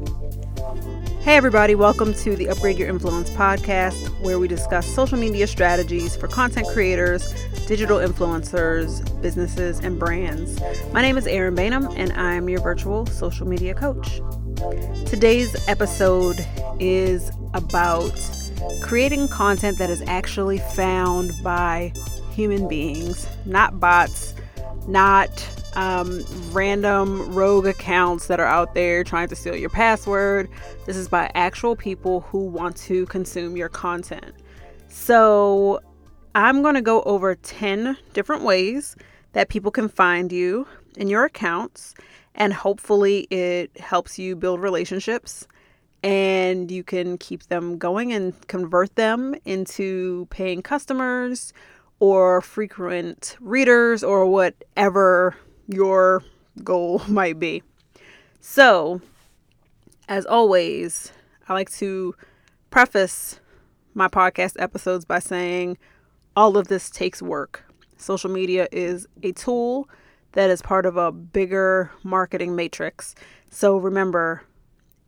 Hey, everybody, welcome to the Upgrade Your Influence podcast, where we discuss social media strategies for content creators, digital influencers, businesses, and brands. My name is Erin Baynham, and I'm your virtual social media coach. Today's episode is about creating content that is actually found by human beings, not bots, not um, random rogue accounts that are out there trying to steal your password. This is by actual people who want to consume your content. So, I'm going to go over 10 different ways that people can find you in your accounts, and hopefully, it helps you build relationships and you can keep them going and convert them into paying customers or frequent readers or whatever your goal might be. So, as always, I like to preface my podcast episodes by saying all of this takes work. Social media is a tool that is part of a bigger marketing matrix. So remember,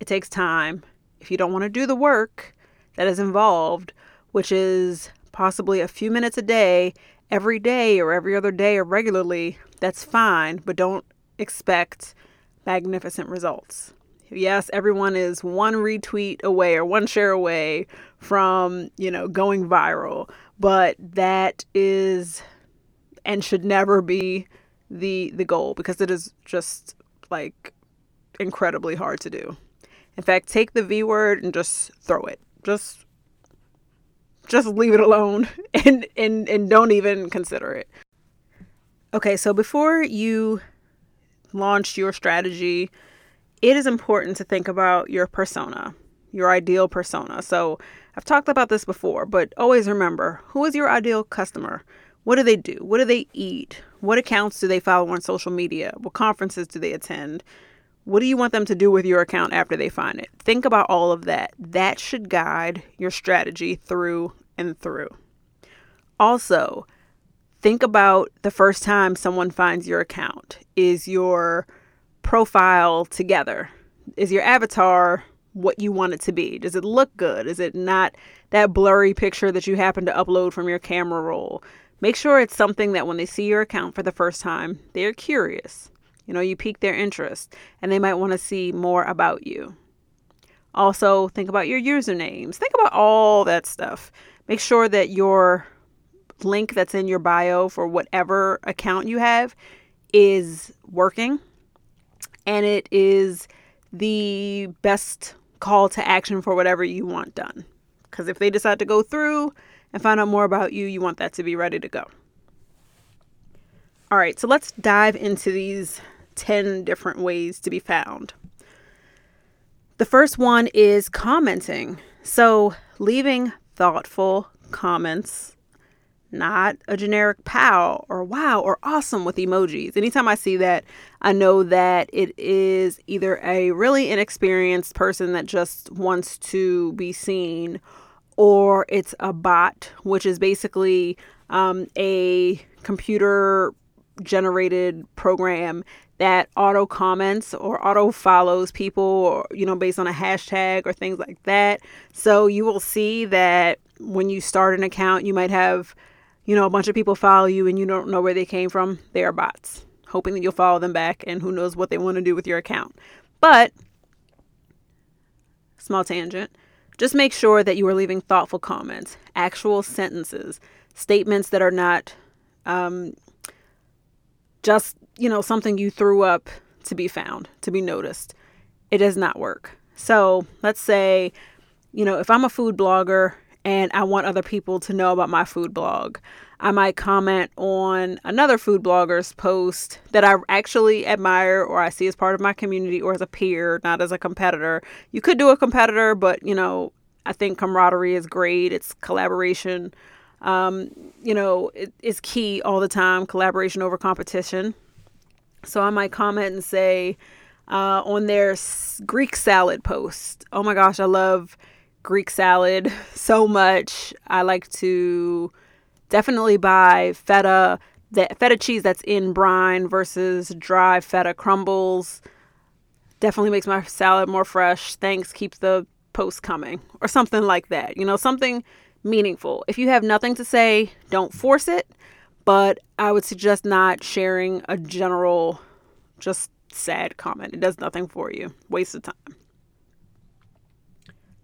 it takes time. If you don't want to do the work that is involved, which is possibly a few minutes a day, every day or every other day or regularly, that's fine, but don't expect magnificent results. Yes, everyone is one retweet away or one share away from, you know, going viral, but that is and should never be the the goal because it is just like incredibly hard to do. In fact, take the V word and just throw it. Just just leave it alone and and and don't even consider it. Okay, so before you launch your strategy, it is important to think about your persona, your ideal persona. So, I've talked about this before, but always remember, who is your ideal customer? What do they do? What do they eat? What accounts do they follow on social media? What conferences do they attend? What do you want them to do with your account after they find it? Think about all of that. That should guide your strategy through and through. Also, think about the first time someone finds your account. Is your profile together? Is your avatar what you want it to be? Does it look good? Is it not that blurry picture that you happen to upload from your camera roll? Make sure it's something that when they see your account for the first time, they're curious. You know, you pique their interest and they might want to see more about you. Also, think about your usernames. Think about all that stuff. Make sure that your link that's in your bio for whatever account you have is working and it is the best call to action for whatever you want done. Because if they decide to go through and find out more about you, you want that to be ready to go. All right, so let's dive into these 10 different ways to be found. The first one is commenting. So, leaving thoughtful comments, not a generic pow or wow or awesome with emojis. Anytime I see that, I know that it is either a really inexperienced person that just wants to be seen or it's a bot, which is basically um, a computer generated program that auto comments or auto follows people or you know based on a hashtag or things like that. So you will see that when you start an account you might have you know a bunch of people follow you and you don't know where they came from. They are bots hoping that you'll follow them back and who knows what they want to do with your account. But small tangent just make sure that you are leaving thoughtful comments actual sentences statements that are not um, just, you know, something you threw up to be found, to be noticed. It does not work. So let's say, you know, if I'm a food blogger and I want other people to know about my food blog, I might comment on another food blogger's post that I actually admire or I see as part of my community or as a peer, not as a competitor. You could do a competitor, but, you know, I think camaraderie is great. It's collaboration um, you know, it, is key all the time collaboration over competition. So I might comment and say uh, on their Greek salad post, oh my gosh, I love Greek salad so much. I like to definitely buy feta, the feta cheese that's in brine versus dry feta crumbles. definitely makes my salad more fresh. Thanks, keep the post coming, or something like that. You know, something meaningful. If you have nothing to say, don't force it, but I would suggest not sharing a general, just sad comment. It does nothing for you. Waste of time.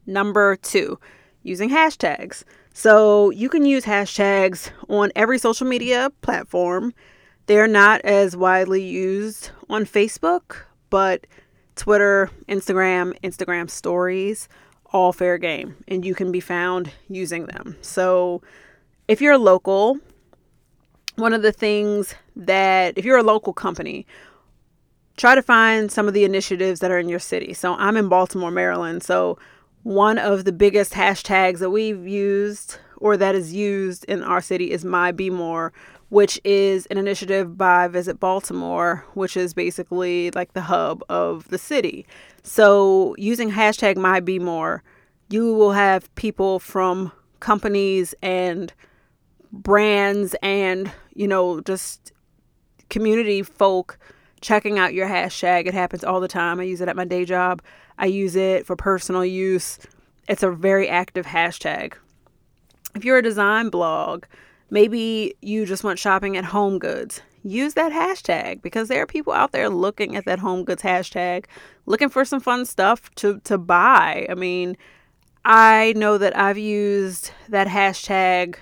Number two, using hashtags. So you can use hashtags on every social media platform. They're not as widely used on Facebook, but Twitter, Instagram, Instagram stories, all fair game, and you can be found using them. So if you're a local, one of the things that, if you're a local company, try to find some of the initiatives that are in your city. So I'm in Baltimore, Maryland. So one of the biggest hashtags that we've used or that is used in our city is MyBmore, which is an initiative by Visit Baltimore, which is basically like the hub of the city. So using hashtag MyBmore, you will have people from companies and brands and, you know, just community folk checking out your hashtag. It happens all the time. I use it at my day job. I use it for personal use. It's a very active hashtag. If you're a design blog, maybe you just went shopping at HomeGoods. Use that hashtag because there are people out there looking at that HomeGoods hashtag, looking for some fun stuff to, to buy. I mean, I know that I've used that hashtag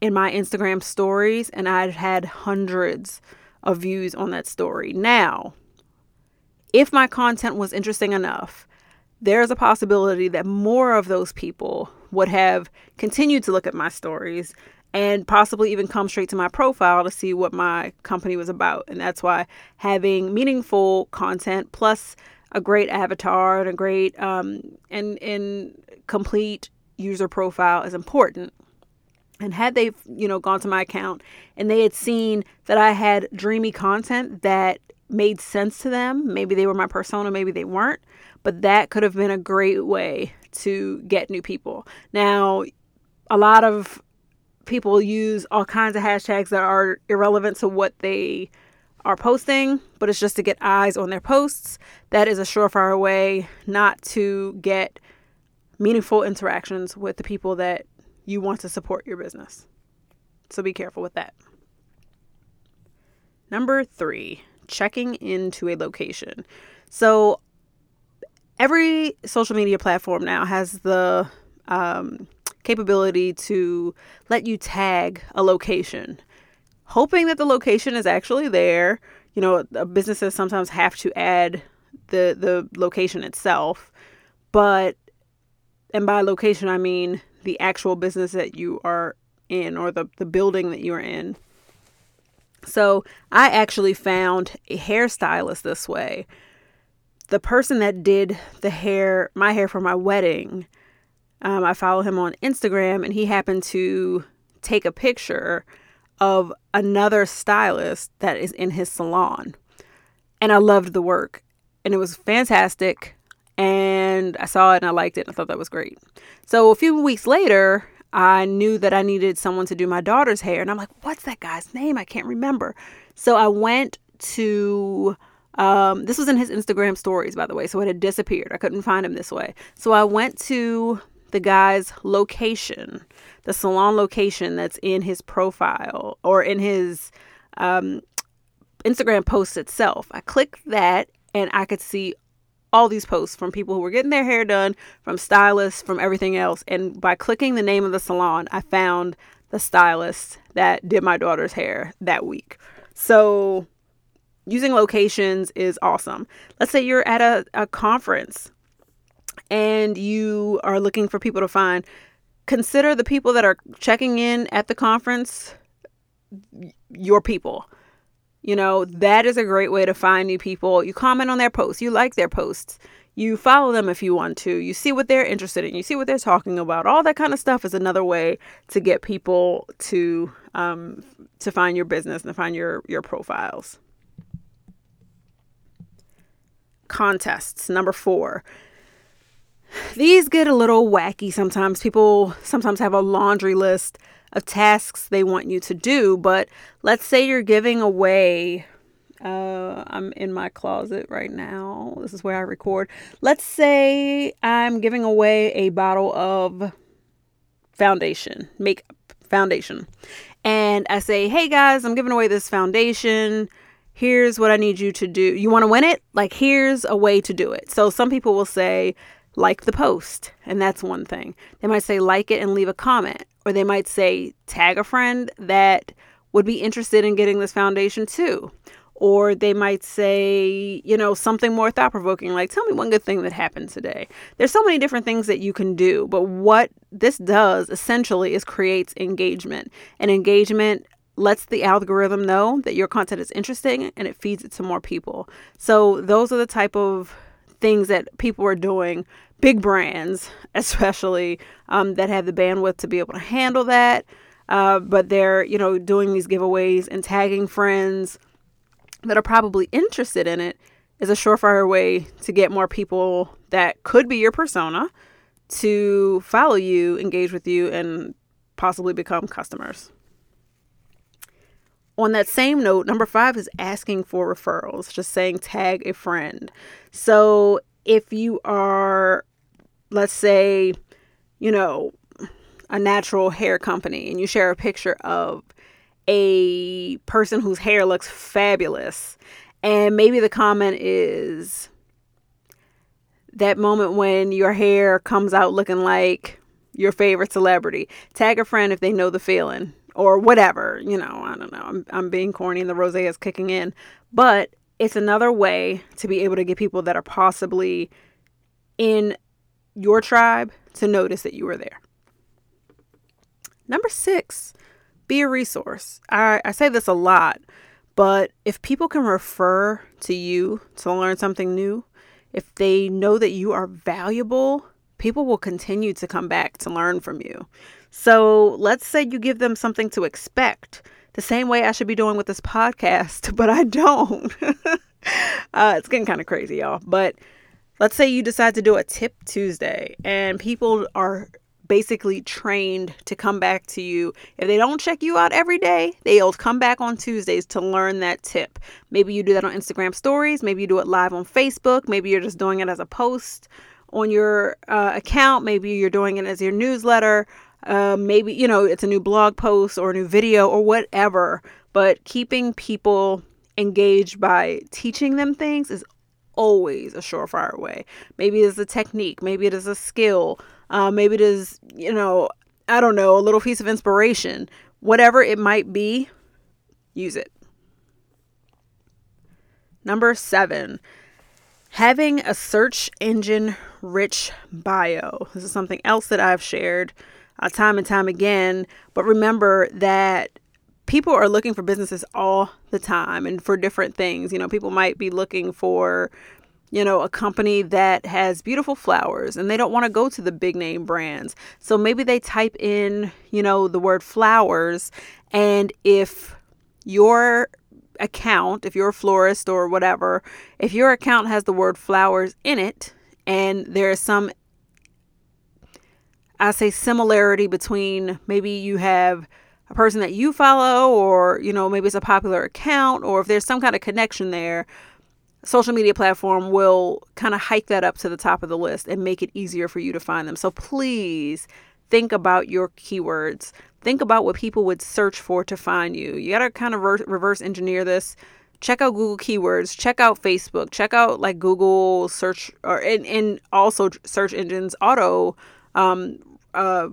in my Instagram stories and I've had hundreds of views on that story. Now, if my content was interesting enough, there's a possibility that more of those people would have continued to look at my stories and possibly even come straight to my profile to see what my company was about. And that's why having meaningful content plus a great avatar and a great um, and and complete user profile is important. And had they, you know, gone to my account and they had seen that I had dreamy content that made sense to them. Maybe they were my persona, maybe they weren't, but that could have been a great way to get new people. Now, a lot of people use all kinds of hashtags that are irrelevant to what they are posting, but it's just to get eyes on their posts. That is a surefire way not to get meaningful interactions with the people that you want to support your business. So be careful with that. Number three, checking into a location. So every social media platform now has the um, capability to let you tag a location, hoping that the location is actually there. You know, uh, businesses sometimes have to add the the location itself, but and by location I mean the actual business that you are in or the, the building that you are in. So I actually found a hairstylist this way. The person that did the hair, my hair for my wedding, um, I follow him on Instagram and he happened to take a picture of another stylist that is in his salon. And I loved the work and it was fantastic. And I saw it and I liked it and I thought that was great. So a few weeks later, I knew that I needed someone to do my daughter's hair. And I'm like, what's that guy's name? I can't remember. So I went to, um, this was in his Instagram stories, by the way. So it had disappeared. I couldn't find him this way. So I went to the guy's location, the salon location that's in his profile or in his um, Instagram post itself. I clicked that and I could see all these posts from people who were getting their hair done, from stylists, from everything else. And by clicking the name of the salon, I found the stylist that did my daughter's hair that week. So using locations is awesome. Let's say you're at a, a conference and you are looking for people to find. Consider the people that are checking in at the conference your people. You know, that is a great way to find new people. You comment on their posts, you like their posts, you follow them if you want to, you see what they're interested in, you see what they're talking about. All that kind of stuff is another way to get people to um, to find your business and to find your your profiles. Contests number four. These get a little wacky sometimes. People sometimes have a laundry list of tasks they want you to do. But let's say you're giving away Uh, I'm in my closet right now. This is where I record. Let's say I'm giving away a bottle of foundation, makeup foundation. And I say, hey guys, I'm giving away this foundation. Here's what I need you to do. You want to win it? Like, here's a way to do it. So some people will say, like the post, and that's one thing. They might say, like it and leave a comment. Or they might say, tag a friend that would be interested in getting this foundation too. Or they might say, you know, something more thought provoking, like, tell me one good thing that happened today. There's so many different things that you can do, but what this does essentially is creates engagement. And engagement lets the algorithm know that your content is interesting and it feeds it to more people. So, those are the type of things that people are doing, big brands especially, um, that have the bandwidth to be able to handle that. Uh, but they're, you know, doing these giveaways and tagging friends that are probably interested in it is a surefire way to get more people that could be your persona to follow you, engage with you, and possibly become customers. On that same note, number five is asking for referrals, just saying tag a friend. So if you are, let's say, you know, a natural hair company and you share a picture of a person whose hair looks fabulous. And maybe the comment is that moment when your hair comes out looking like your favorite celebrity. Tag a friend if they know the feeling or whatever. You know, I don't know. I'm, I'm being corny and the rose is kicking in. But it's another way to be able to get people that are possibly in your tribe to notice that you were there. Number six, be a resource. I, I say this a lot, but if people can refer to you to learn something new, if they know that you are valuable, people will continue to come back to learn from you. So let's say you give them something to expect, the same way I should be doing with this podcast, but I don't. uh, it's getting kind of crazy, y'all. But let's say you decide to do a tip Tuesday and people are basically trained to come back to you. If they don't check you out every day, they'll come back on Tuesdays to learn that tip. Maybe you do that on Instagram stories, maybe you do it live on Facebook, maybe you're just doing it as a post on your uh, account, maybe you're doing it as your newsletter. Uh, maybe you know it's a new blog post or a new video or whatever but keeping people engaged by teaching them things is always a surefire way. Maybe it's a technique, maybe it is a skill, uh, maybe it is, you know, I don't know, a little piece of inspiration. Whatever it might be, use it. Number seven, having a search engine rich bio. This is something else that I've shared uh, time and time again. But remember that people are looking for businesses all the time and for different things. You know, people might be looking for you know, a company that has beautiful flowers and they don't want to go to the big name brands. So maybe they type in, you know, the word flowers. And if your account, if you're a florist or whatever, if your account has the word flowers in it and there is some, I say, similarity between maybe you have a person that you follow or, you know, maybe it's a popular account or if there's some kind of connection there social media platform will kind of hike that up to the top of the list and make it easier for you to find them. So please think about your keywords. Think about what people would search for to find you. You got to kind of reverse engineer this. Check out Google keywords, check out Facebook, check out like Google search or and, and also search engines auto um, uh,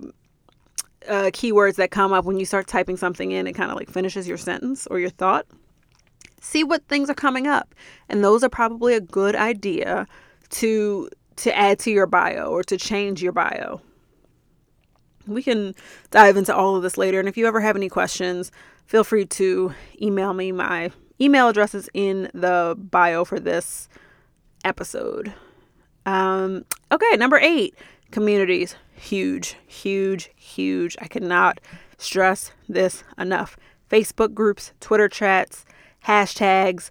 uh, keywords that come up when you start typing something in. It kind of like finishes your sentence or your thought see what things are coming up. And those are probably a good idea to to add to your bio or to change your bio. We can dive into all of this later. And if you ever have any questions, feel free to email me. My email address is in the bio for this episode. Um, okay, number eight communities. Huge, huge, huge. I cannot stress this enough. Facebook groups, Twitter chats, hashtags,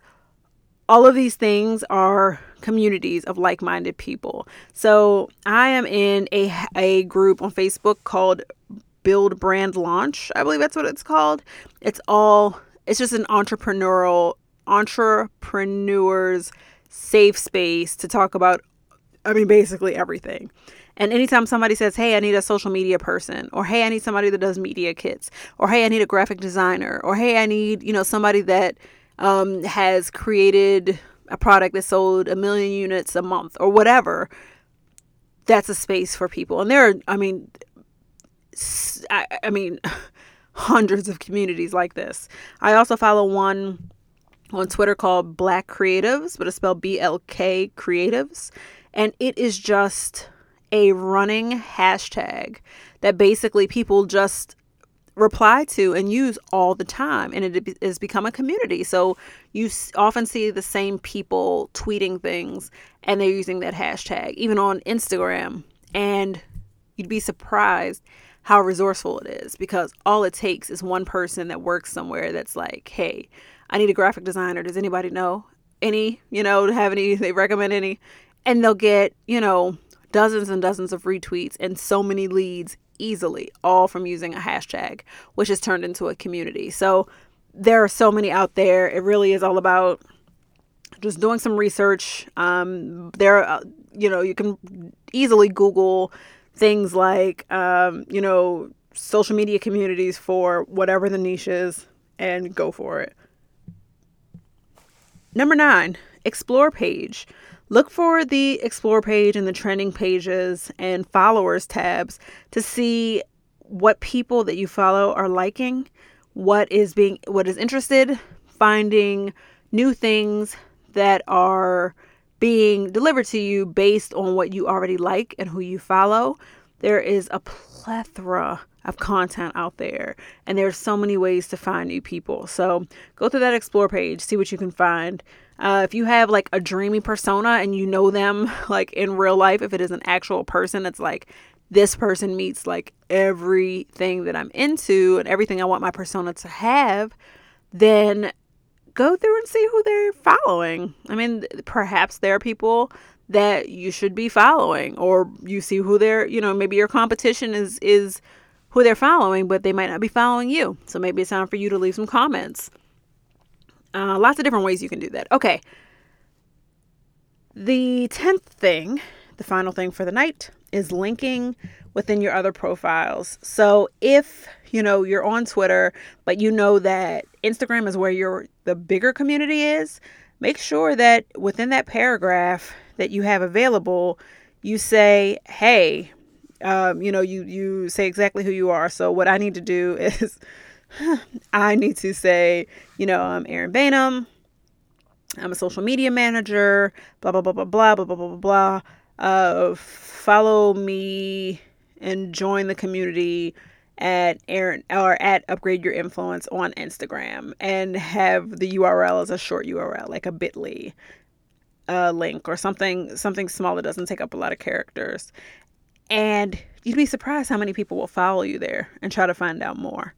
all of these things are communities of like-minded people. So I am in a a group on Facebook called Build Brand Launch. I believe that's what it's called. It's all it's just an entrepreneurial entrepreneurs' safe space to talk about, I mean, basically everything. And anytime somebody says, hey, I need a social media person, or hey, I need somebody that does media kits, or hey, I need a graphic designer, or hey, I need, you know, somebody that um, has created a product that sold a million units a month or whatever, that's a space for people. And there are, I mean, I, I mean, hundreds of communities like this. I also follow one on Twitter called Black Creatives, but it's spelled B L K Creatives. And it is just a running hashtag that basically people just reply to and use all the time and it has become a community. So you often see the same people tweeting things and they're using that hashtag even on instagram and you'd be surprised how resourceful it is because all it takes is one person that works somewhere that's like hey i need a graphic designer. Does anybody know any you know have any they recommend any? And they'll get you know dozens and dozens of retweets and so many leads easily, all from using a hashtag, which has turned into a community. So there are so many out there. It really is all about just doing some research. Um, there, uh, you know, you can easily Google things like, um, you know, social media communities for whatever the niche is and go for it. Number nine, explore page. Look for the explore page and the trending pages and followers tabs to see what people that you follow are liking, what is being what is interested, finding new things that are being delivered to you based on what you already like and who you follow. There is a plethora of content out there, and there's so many ways to find new people. So go through that explore page, see what you can find. Uh, if you have like a dreamy persona and you know them like in real life, if it is an actual person, it's like this person meets like everything that I'm into and everything I want my persona to have, then go through and see who they're following. I mean, perhaps there are people that you should be following or you see who they're, you know, maybe your competition is is who they're following, but they might not be following you. So maybe it's time for you to leave some comments. Uh, lots of different ways you can do that. Okay. The 10th thing, the final thing for the night, is linking within your other profiles. So if, you know, you're on Twitter, but you know that Instagram is where your the bigger community is, make sure that within that paragraph that you have available, you say, "Hey, um, you know, you you say exactly who you are. So what I need to do is I need to say, you know, I'm Erin Baynham. I'm a social media manager, blah, blah, blah, blah, blah, blah, blah, blah, blah. Uh, follow me and join the community at Erin or at Upgrade Your Influence on Instagram and have the URL as a short URL, like a bit.ly uh, link or something something small that doesn't take up a lot of characters. And you'd be surprised how many people will follow you there and try to find out more.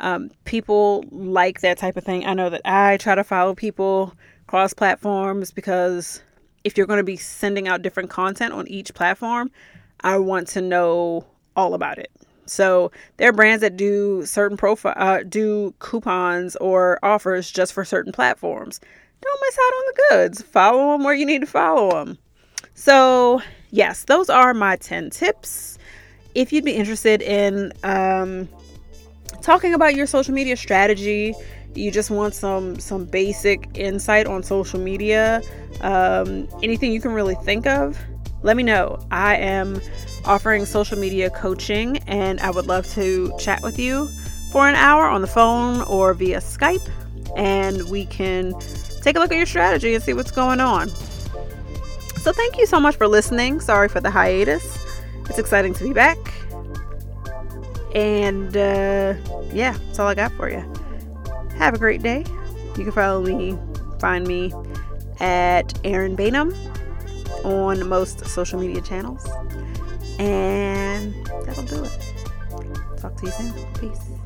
Um, people like that type of thing. I know that I try to follow people cross platforms because if you're going to be sending out different content on each platform, I want to know all about it. So there are brands that do certain profile, uh, do coupons or offers just for certain platforms. Don't miss out on the goods. Follow them where you need to follow them. So yes, those are my 10 tips. If you'd be interested in um, talking about your social media strategy you just want some some basic insight on social media um, anything you can really think of let me know. I am offering social media coaching and i would love to chat with you for an hour on the phone or via skype and we can take a look at your strategy and see what's going on. So thank you so much for listening. Sorry for the hiatus. It's exciting to be back and uh, yeah, that's all I got for you. Have a great day. You can follow me, find me at Erin Baynham on most social media channels. And that'll do it. Talk to you soon. Peace.